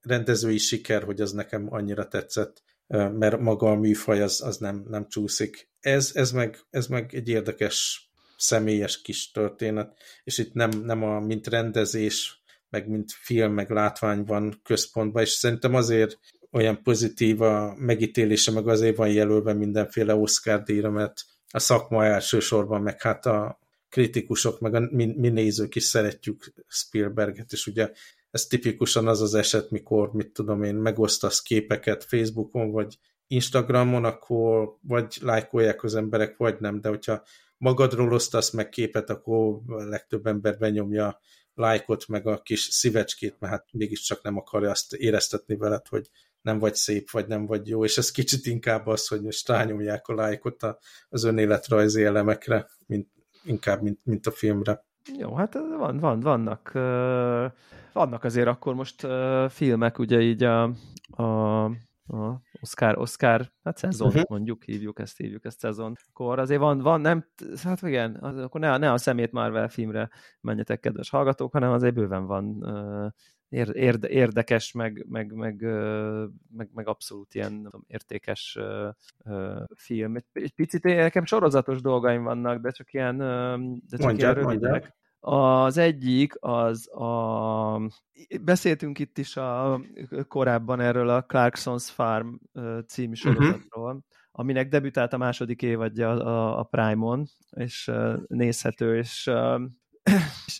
rendezői siker, hogy az nekem annyira tetszett mert maga a műfaj az, az nem, nem csúszik. Ez, ez, meg, ez meg egy érdekes személyes kis történet, és itt nem, nem a mint rendezés, meg mint film, meg látvány van központban, és szerintem azért olyan pozitív a megítélése, meg azért van jelölve mindenféle Oscar díjra, mert a szakma elsősorban, meg hát a kritikusok, meg a mi, mi nézők is szeretjük Spielberget, és ugye ez tipikusan az az eset, mikor, mit tudom én, megosztasz képeket Facebookon, vagy Instagramon, akkor vagy lájkolják az emberek, vagy nem, de hogyha magadról osztasz meg képet, akkor a legtöbb ember benyomja lájkot, meg a kis szívecskét, mert hát mégiscsak nem akarja azt éreztetni veled, hogy nem vagy szép, vagy nem vagy jó, és ez kicsit inkább az, hogy most rányomják a lájkot az önéletrajzi elemekre, mint, inkább, mint, mint a filmre. Jó, hát van, van, vannak, vannak azért akkor most filmek, ugye így a, a a Oscar, Oscar, hát szezon, uh-huh. mondjuk, hívjuk ezt, hívjuk ezt szezon. Akkor azért van, van nem, hát igen, az, akkor ne, ne a szemét Marvel filmre menjetek, kedves hallgatók, hanem azért bőven van uh, érde, érdekes, meg, meg, meg, meg, meg abszolút ilyen tudom, értékes film. Egy, egy picit nekem sorozatos dolgaim vannak, de csak ilyen, de csak mondjad, ilyen rövidek. Az egyik az a... Beszéltünk itt is a, korábban erről a Clarkson's Farm című mhm. sorozatról, uh-huh. aminek debütált a második évadja a, a Prime-on, és nézhető, és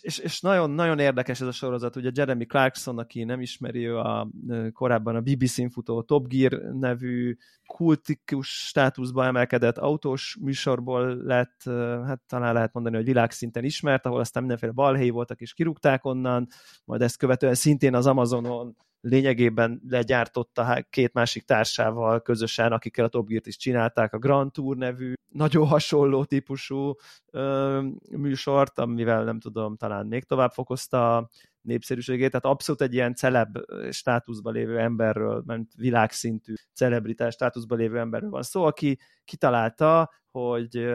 és, és, nagyon, nagyon érdekes ez a sorozat, ugye Jeremy Clarkson, aki nem ismeri, ő a, korábban a BBC-n futó Top Gear nevű kultikus státuszba emelkedett autós műsorból lett, hát talán lehet mondani, hogy világszinten ismert, ahol aztán mindenféle balhéj voltak és kirúgták onnan, majd ezt követően szintén az Amazonon lényegében legyártotta két másik társával közösen, akikkel a Top Gear-t is csinálták, a Grand Tour nevű, nagyon hasonló típusú ö, műsort, amivel nem tudom, talán még tovább fokozta a népszerűségét, tehát abszolút egy ilyen celeb státuszban lévő emberről, mert világszintű celebritás státuszban lévő emberről van szó, aki kitalálta, hogy,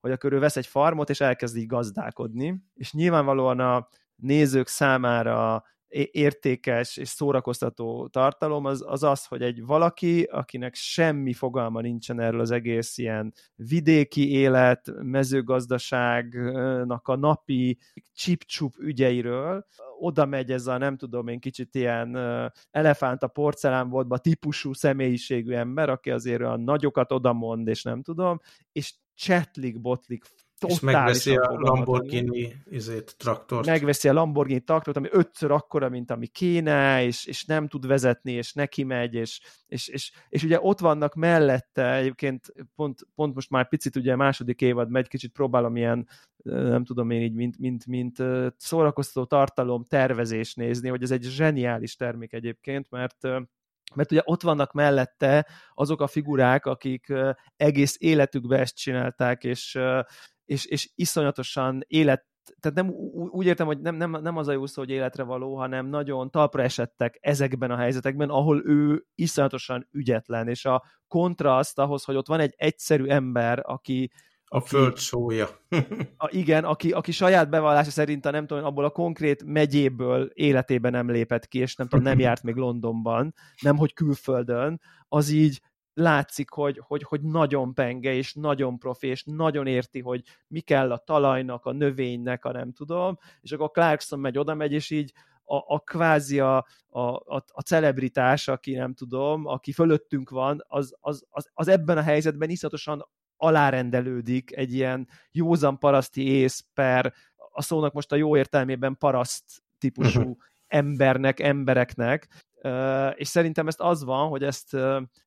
hogy akkor ő vesz egy farmot, és elkezd gazdálkodni, és nyilvánvalóan a nézők számára értékes és szórakoztató tartalom, az, az az, hogy egy valaki, akinek semmi fogalma nincsen erről az egész ilyen vidéki élet, mezőgazdaságnak a napi csip-csup ügyeiről, oda megy ez a nem tudom én kicsit ilyen elefánt a porcelánboltba típusú személyiségű ember, aki azért a nagyokat odamond, és nem tudom, és csetlik, botlik és megveszi a Lamborghini izét, traktort. Megveszi a Lamborghini traktort, ami ötször akkora, mint ami kéne, és, és nem tud vezetni, és neki megy, és, és, és, és ugye ott vannak mellette, egyébként pont, pont most már picit ugye második évad megy, kicsit próbálom ilyen, nem tudom én így, mint, mint, mint szórakoztató tartalom tervezés nézni, hogy ez egy zseniális termék egyébként, mert mert ugye ott vannak mellette azok a figurák, akik egész életükben ezt csinálták, és, és, és iszonyatosan élet tehát nem, úgy értem, hogy nem, nem, nem az a jó szó, hogy életre való, hanem nagyon talpra esettek ezekben a helyzetekben, ahol ő iszonyatosan ügyetlen, és a kontraszt ahhoz, hogy ott van egy egyszerű ember, aki a föld sója. *laughs* a, igen, aki, aki saját bevallása szerint a nem tudom, abból a konkrét megyéből életében nem lépett ki, és nem tudom, nem *laughs* járt még Londonban, nem hogy külföldön, az így látszik, hogy, hogy, hogy nagyon penge, és nagyon profi, és nagyon érti, hogy mi kell a talajnak, a növénynek, a nem tudom, és akkor Clarkson megy, oda megy, és így a, a kvázi a, a, a, a celebritás, aki nem tudom, aki fölöttünk van, az, az, az, az ebben a helyzetben iszatosan alárendelődik egy ilyen józan paraszti ész per a szónak most a jó értelmében paraszt típusú uh-huh. embernek, embereknek, és szerintem ezt az van, hogy ezt,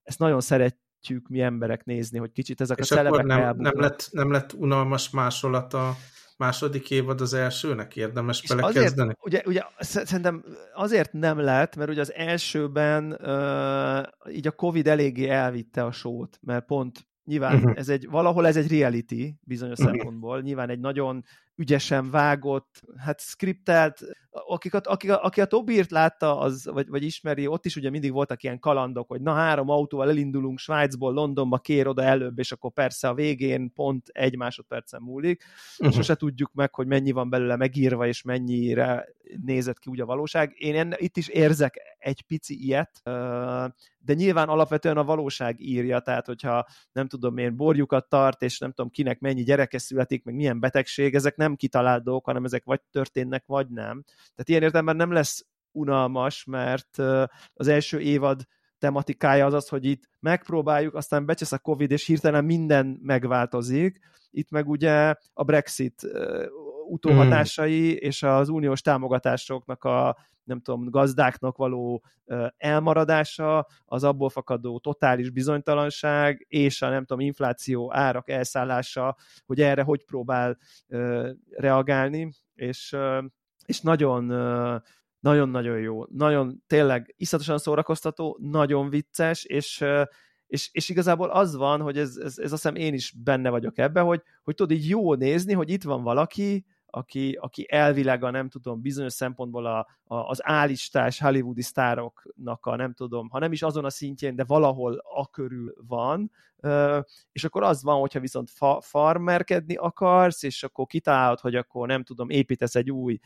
ezt nagyon szeretjük mi emberek nézni, hogy kicsit ezek és a celebek nem, nem, lett, nem lett unalmas másolat a második évad az elsőnek? Érdemes és belekezdeni? Azért, ugye, ugye szerintem azért nem lett, mert ugye az elsőben uh, így a Covid eléggé elvitte a sót, mert pont Nyilván uh-huh. ez egy, valahol ez egy reality bizonyos uh-huh. szempontból, nyilván egy nagyon ügyesen vágott, hát skriptelt, akik, akik, aki a Tobirt látta, az, vagy, vagy ismeri, ott is ugye mindig voltak ilyen kalandok, hogy na három autóval elindulunk Svájcból Londonba, kér oda előbb, és akkor persze a végén pont egy másodpercen múlik, uh-huh. sose tudjuk meg, hogy mennyi van belőle megírva, és mennyire nézett ki úgy a valóság. Én enne, itt is érzek egy pici ilyet, de nyilván alapvetően a valóság írja, tehát hogyha nem tudom én borjukat tart, és nem tudom kinek mennyi gyereke születik, meg milyen betegség, ezek nem kitalált dolgok, hanem ezek vagy történnek, vagy nem. Tehát ilyen értelemben nem lesz unalmas, mert az első évad tematikája az az, hogy itt megpróbáljuk, aztán becsesz a Covid, és hirtelen minden megváltozik. Itt meg ugye a Brexit utóhatásai mm. és az uniós támogatásoknak a nem tudom, gazdáknak való elmaradása, az abból fakadó totális bizonytalanság, és a nem tudom, infláció árak elszállása, hogy erre hogy próbál reagálni, és, és nagyon nagyon-nagyon jó, nagyon tényleg iszatosan szórakoztató, nagyon vicces, és, és, és igazából az van, hogy ez, ez, ez azt hiszem én is benne vagyok ebbe, hogy, hogy tudod így jó nézni, hogy itt van valaki, aki, aki elvileg a nem tudom, bizonyos szempontból a, a, az álistás hollywoodi sztároknak a nem tudom, ha nem is azon a szintjén, de valahol a körül van, és akkor az van, hogyha viszont fa, farmerkedni akarsz, és akkor kitálod, hogy akkor nem tudom, építesz egy új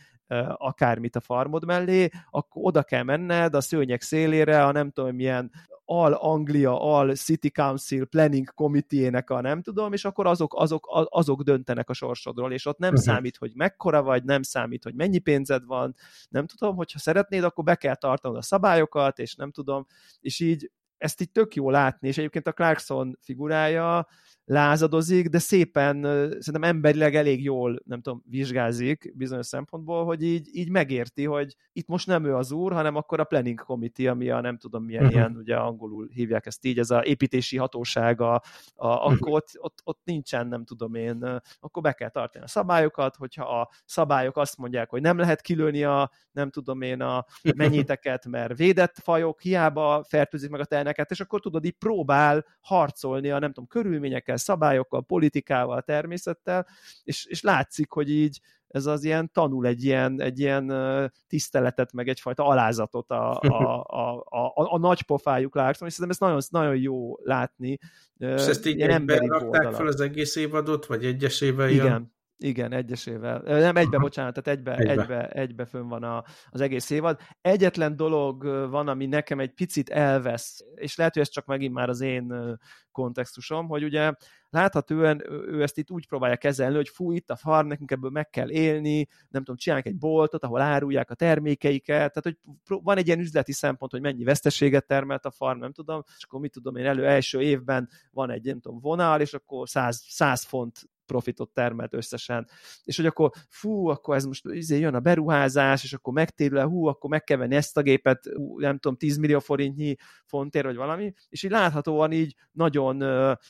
akármit a farmod mellé, akkor oda kell menned a szőnyek szélére, a nem tudom milyen All Anglia, All City Council Planning Committee-nek a nem tudom, és akkor azok, azok, azok döntenek a sorsodról, és ott nem uh-huh. számít, hogy mekkora vagy, nem számít, hogy mennyi pénzed van, nem tudom, hogyha szeretnéd, akkor be kell tartanod a szabályokat, és nem tudom, és így ezt így tök jó látni, és egyébként a Clarkson figurája lázadozik, de szépen szerintem emberileg elég jól, nem tudom, vizsgázik bizonyos szempontból, hogy így, így megérti, hogy itt most nem ő az úr, hanem akkor a planning committee, ami a nem tudom milyen uh-huh. ilyen, ugye angolul hívják ezt így, ez a építési hatósága, a, a, akkor ott, ott, ott nincsen, nem tudom én, akkor be kell tartani a szabályokat, hogyha a szabályok azt mondják, hogy nem lehet kilőni a, nem tudom én, a mennyiteket, mert védett fajok, hiába fertőzik meg a telneket, és akkor tudod, így próbál harcolni a nem tudom, körülményekkel, szabályokkal, politikával, természettel, és, és látszik, hogy így ez az ilyen tanul egy ilyen, egy ilyen tiszteletet, meg egyfajta alázatot *laughs* a, a, a, a, a nagy pofájuk Clarkson, és szerintem ezt nagyon, nagyon jó látni. És ezt így egyben rakták fel az egész évadot, vagy egyesével? Igen, jön? Igen, egyesével. Nem egybe, bocsánat, tehát egybe, egybe. egybe, egybe fönn van a, az egész évad. Egyetlen dolog van, ami nekem egy picit elvesz, és lehet, hogy ez csak megint már az én kontextusom, hogy ugye láthatóan ő ezt itt úgy próbálja kezelni, hogy fú, itt a farm, nekünk ebből meg kell élni, nem tudom, csinálják egy boltot, ahol árulják a termékeiket, tehát hogy van egy ilyen üzleti szempont, hogy mennyi veszteséget termelt a farm, nem tudom, és akkor mit tudom én, elő első évben van egy, nem tudom, vonal, és akkor 100, 100 font profitot termelt összesen. És hogy akkor fú, akkor ez most izé jön a beruházás, és akkor megtérül hú, akkor meg kell venni ezt a gépet, nem tudom, 10 millió forintnyi fontér, vagy valami, és így láthatóan így nagyon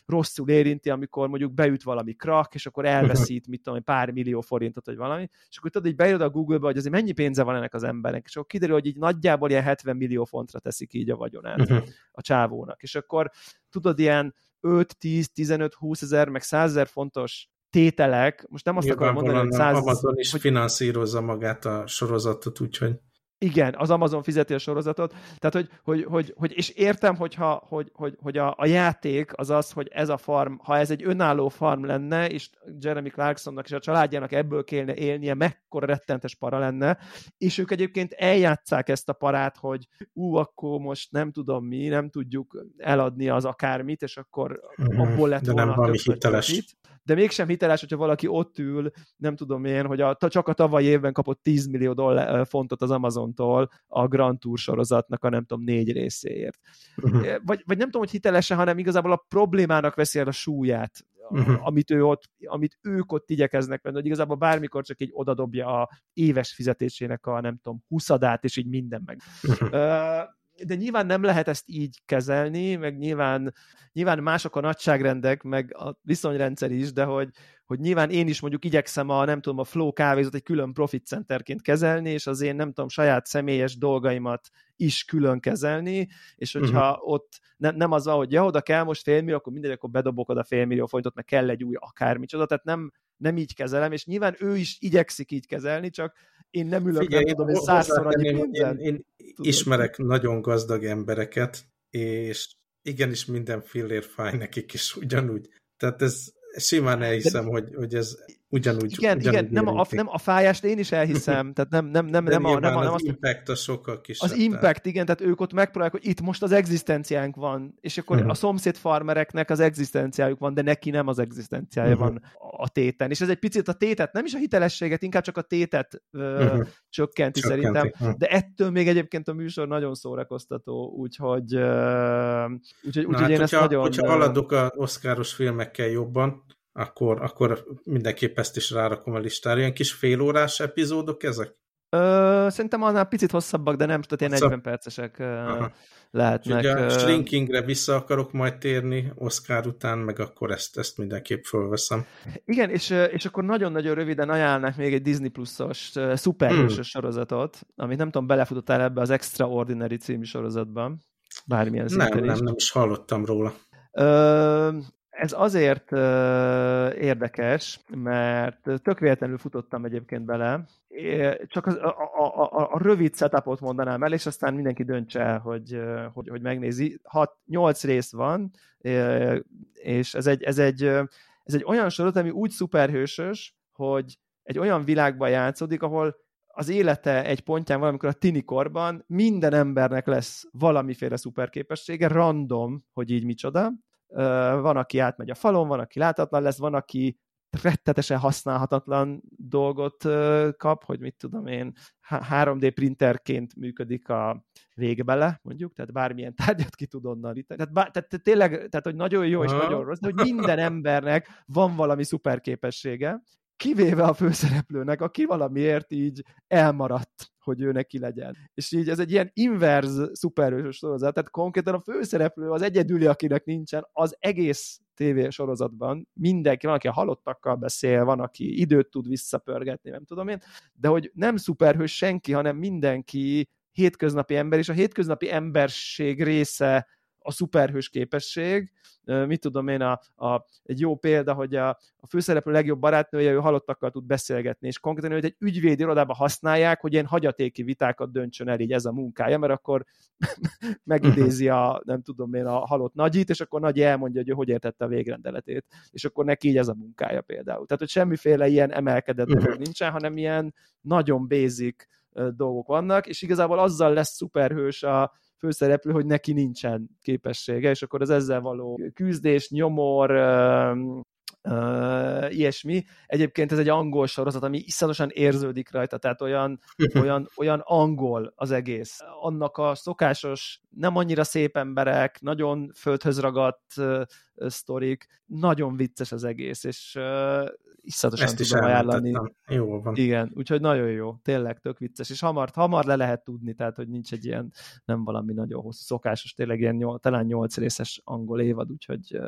rosszul érinti, amikor mondjuk beüt valami krak, és akkor elveszít, mit tudom, pár millió forintot, vagy valami, és akkor tudod, így beírod a Google-be, hogy azért mennyi pénze van ennek az embernek, és akkor kiderül, hogy így nagyjából ilyen 70 millió fontra teszik így a vagyonát uh-huh. a csávónak. És akkor tudod, ilyen 5, 10, 15, 20 ezer, meg 100 ezer fontos tételek, most nem azt akarom mondani, hogy 100... Amazon is hogy... finanszírozza magát a sorozatot, úgyhogy... Igen, az Amazon fizeti a sorozatot. Tehát, hogy, hogy, hogy, hogy és értem, hogyha, hogy, hogy, hogy a, a játék az az, hogy ez a farm, ha ez egy önálló farm lenne, és Jeremy Clarksonnak és a családjának ebből kéne élnie, mekkora rettentes para lenne, és ők egyébként eljátszák ezt a parát, hogy ú, akkor most nem tudom mi, nem tudjuk eladni az akármit, és akkor mhm, abból lett De volna nem valami hiteles. Profit de mégsem hiteles, hogyha valaki ott ül, nem tudom én, hogy a, csak a tavalyi évben kapott 10 millió dollár, fontot az Amazontól a Grand Tour sorozatnak a nem tudom négy részéért. Uh-huh. Vagy, vagy nem tudom, hogy hitelese, hanem igazából a problémának veszi el a súlyát, uh-huh. amit, ő ott, amit ők ott igyekeznek venni, hogy igazából bármikor csak így odadobja a éves fizetésének a nem tudom, huszadát, és így minden meg. Uh-huh. Uh, de nyilván nem lehet ezt így kezelni, meg nyilván, nyilván mások a nagyságrendek, meg a viszonyrendszer is, de hogy, hogy nyilván én is mondjuk igyekszem a, nem tudom, a Flow kávézót egy külön profit centerként kezelni, és az én, nem tudom, saját személyes dolgaimat is külön kezelni, és hogyha uh-huh. ott ne, nem az van, hogy ja, oda kell most félmillió, akkor mindegy, akkor bedobok oda félmillió forintot, meg kell egy új akármicsoda, tehát nem, nem így kezelem, és nyilván ő is igyekszik így kezelni, csak én nem ülök, Figyelj, nem tudom, én százszor annyi minden. Én, én ismerek nagyon gazdag embereket, és igenis minden fillér fáj nekik is ugyanúgy. Tehát ez simán elhiszem, De, hogy, hogy ez ugyanúgy Igen, ugyanúgy igen nem, a, nem a fájást én is elhiszem, *laughs* tehát nem, nem, nem, nem, a, nem, a, nem az impact a sokkal kisebb. Az impact, igen, tehát ők ott megpróbálják, hogy itt most az egzisztenciánk van, és akkor uh-huh. a szomszéd farmereknek az egzisztenciájuk van, de neki nem az egzisztenciája uh-huh. van a téten. És ez egy picit a tétet, nem is a hitelességet, inkább csak a tétet uh-huh. csökkenti, csökkenti szerintem, uh-huh. de ettől még egyébként a műsor nagyon szórakoztató, úgyhogy, uh, úgyhogy, úgyhogy hát, én hogyha, ezt nagyon... Hogyha haladok a oszkáros filmekkel jobban, akkor, akkor mindenképp ezt is rárakom a listára. Ilyen kis félórás epizódok ezek? Ö, szerintem annál picit hosszabbak, de nem, tehát ilyen 40 percesek Aha. lehetnek. ugye a Shrinkingre vissza akarok majd térni Oscar után, meg akkor ezt, ezt mindenképp fölveszem. Igen, és, és akkor nagyon-nagyon röviden ajánlnak még egy Disney Plus-os szuperhősös hmm. sorozatot, amit nem tudom, belefutottál ebbe az Extraordinary című sorozatban. Bármilyen nem, nem, nem is hallottam róla. Ö, ez azért uh, érdekes, mert tök véletlenül futottam egyébként bele, csak az, a, a, a, a rövid setupot mondanám el, és aztán mindenki döntse el, hogy, hogy, hogy megnézi. 6-8 rész van, és ez egy, ez egy, ez egy olyan sorozat, ami úgy szuperhősös, hogy egy olyan világban játszódik, ahol az élete egy pontján valamikor a tinikorban minden embernek lesz valamiféle szuperképessége, random, hogy így micsoda, van, aki átmegy a falon, van, aki láthatatlan lesz, van, aki rettetesen használhatatlan dolgot kap, hogy mit tudom én, 3D printerként működik a végbele, mondjuk, tehát bármilyen *laughs* tárgyat ki tud onnan Tehát, bár, tehát tényleg, tehát hogy nagyon jó és ha. nagyon rossz, de hogy minden embernek van valami szuperképessége, kivéve a főszereplőnek, aki valamiért így elmaradt, hogy ő neki legyen. És így ez egy ilyen inverz szuperhősös sorozat, tehát konkrétan a főszereplő az egyedüli, akinek nincsen, az egész TV sorozatban mindenki, van, aki a halottakkal beszél, van, aki időt tud visszapörgetni, nem tudom én, de hogy nem szuperhős senki, hanem mindenki hétköznapi ember, és a hétköznapi emberség része a szuperhős képesség. Mit tudom én, a, a, egy jó példa, hogy a, a főszereplő legjobb barátnője, ő halottakkal tud beszélgetni, és konkrétan őt egy ügyvédi irodába használják, hogy ilyen hagyatéki vitákat döntsön el így ez a munkája, mert akkor *laughs* megidézi a, nem tudom én, a halott nagyit, és akkor Nagy elmondja, hogy ő hogy értette a végrendeletét, és akkor neki így ez a munkája például. Tehát, hogy semmiféle ilyen emelkedett dolog nincsen, hanem ilyen nagyon basic dolgok vannak, és igazából azzal lesz szuperhős a, főszereplő, hogy neki nincsen képessége, és akkor az ezzel való küzdés, nyomor, Uh, ilyesmi. Egyébként ez egy angol sorozat, ami iszonyatosan érződik rajta, tehát olyan, *laughs* olyan, olyan angol az egész. Annak a szokásos, nem annyira szép emberek, nagyon földhöz ragadt uh, sztorik, nagyon vicces az egész, és uh, iszonyatosan Ezt tudom ajánlani. Jó van. Igen, úgyhogy nagyon jó, tényleg tök vicces, és hamar, hamar le lehet tudni, tehát hogy nincs egy ilyen, nem valami nagyon hosszú, szokásos, tényleg ilyen nyol, talán nyolc részes angol évad, úgyhogy,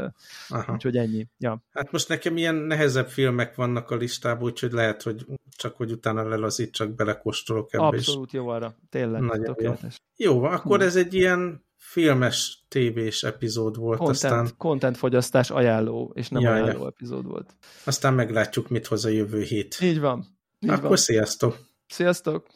Aha. úgyhogy ennyi. Ja. Hát most nekem ilyen nehezebb filmek vannak a listában, úgyhogy lehet, hogy csak hogy utána lelazítsak, belekóstolok ebbe Abszolút is. jó arra, tényleg, Nagyon tökéletes. Jó. jó, akkor hm. ez egy ilyen filmes, tévés epizód volt. Content, aztán... content fogyasztás ajánló, és nem ja, ajánló ja. epizód volt. Aztán meglátjuk, mit hoz a jövő hét. Így van. Így Akkor van. sziasztok! Sziasztok!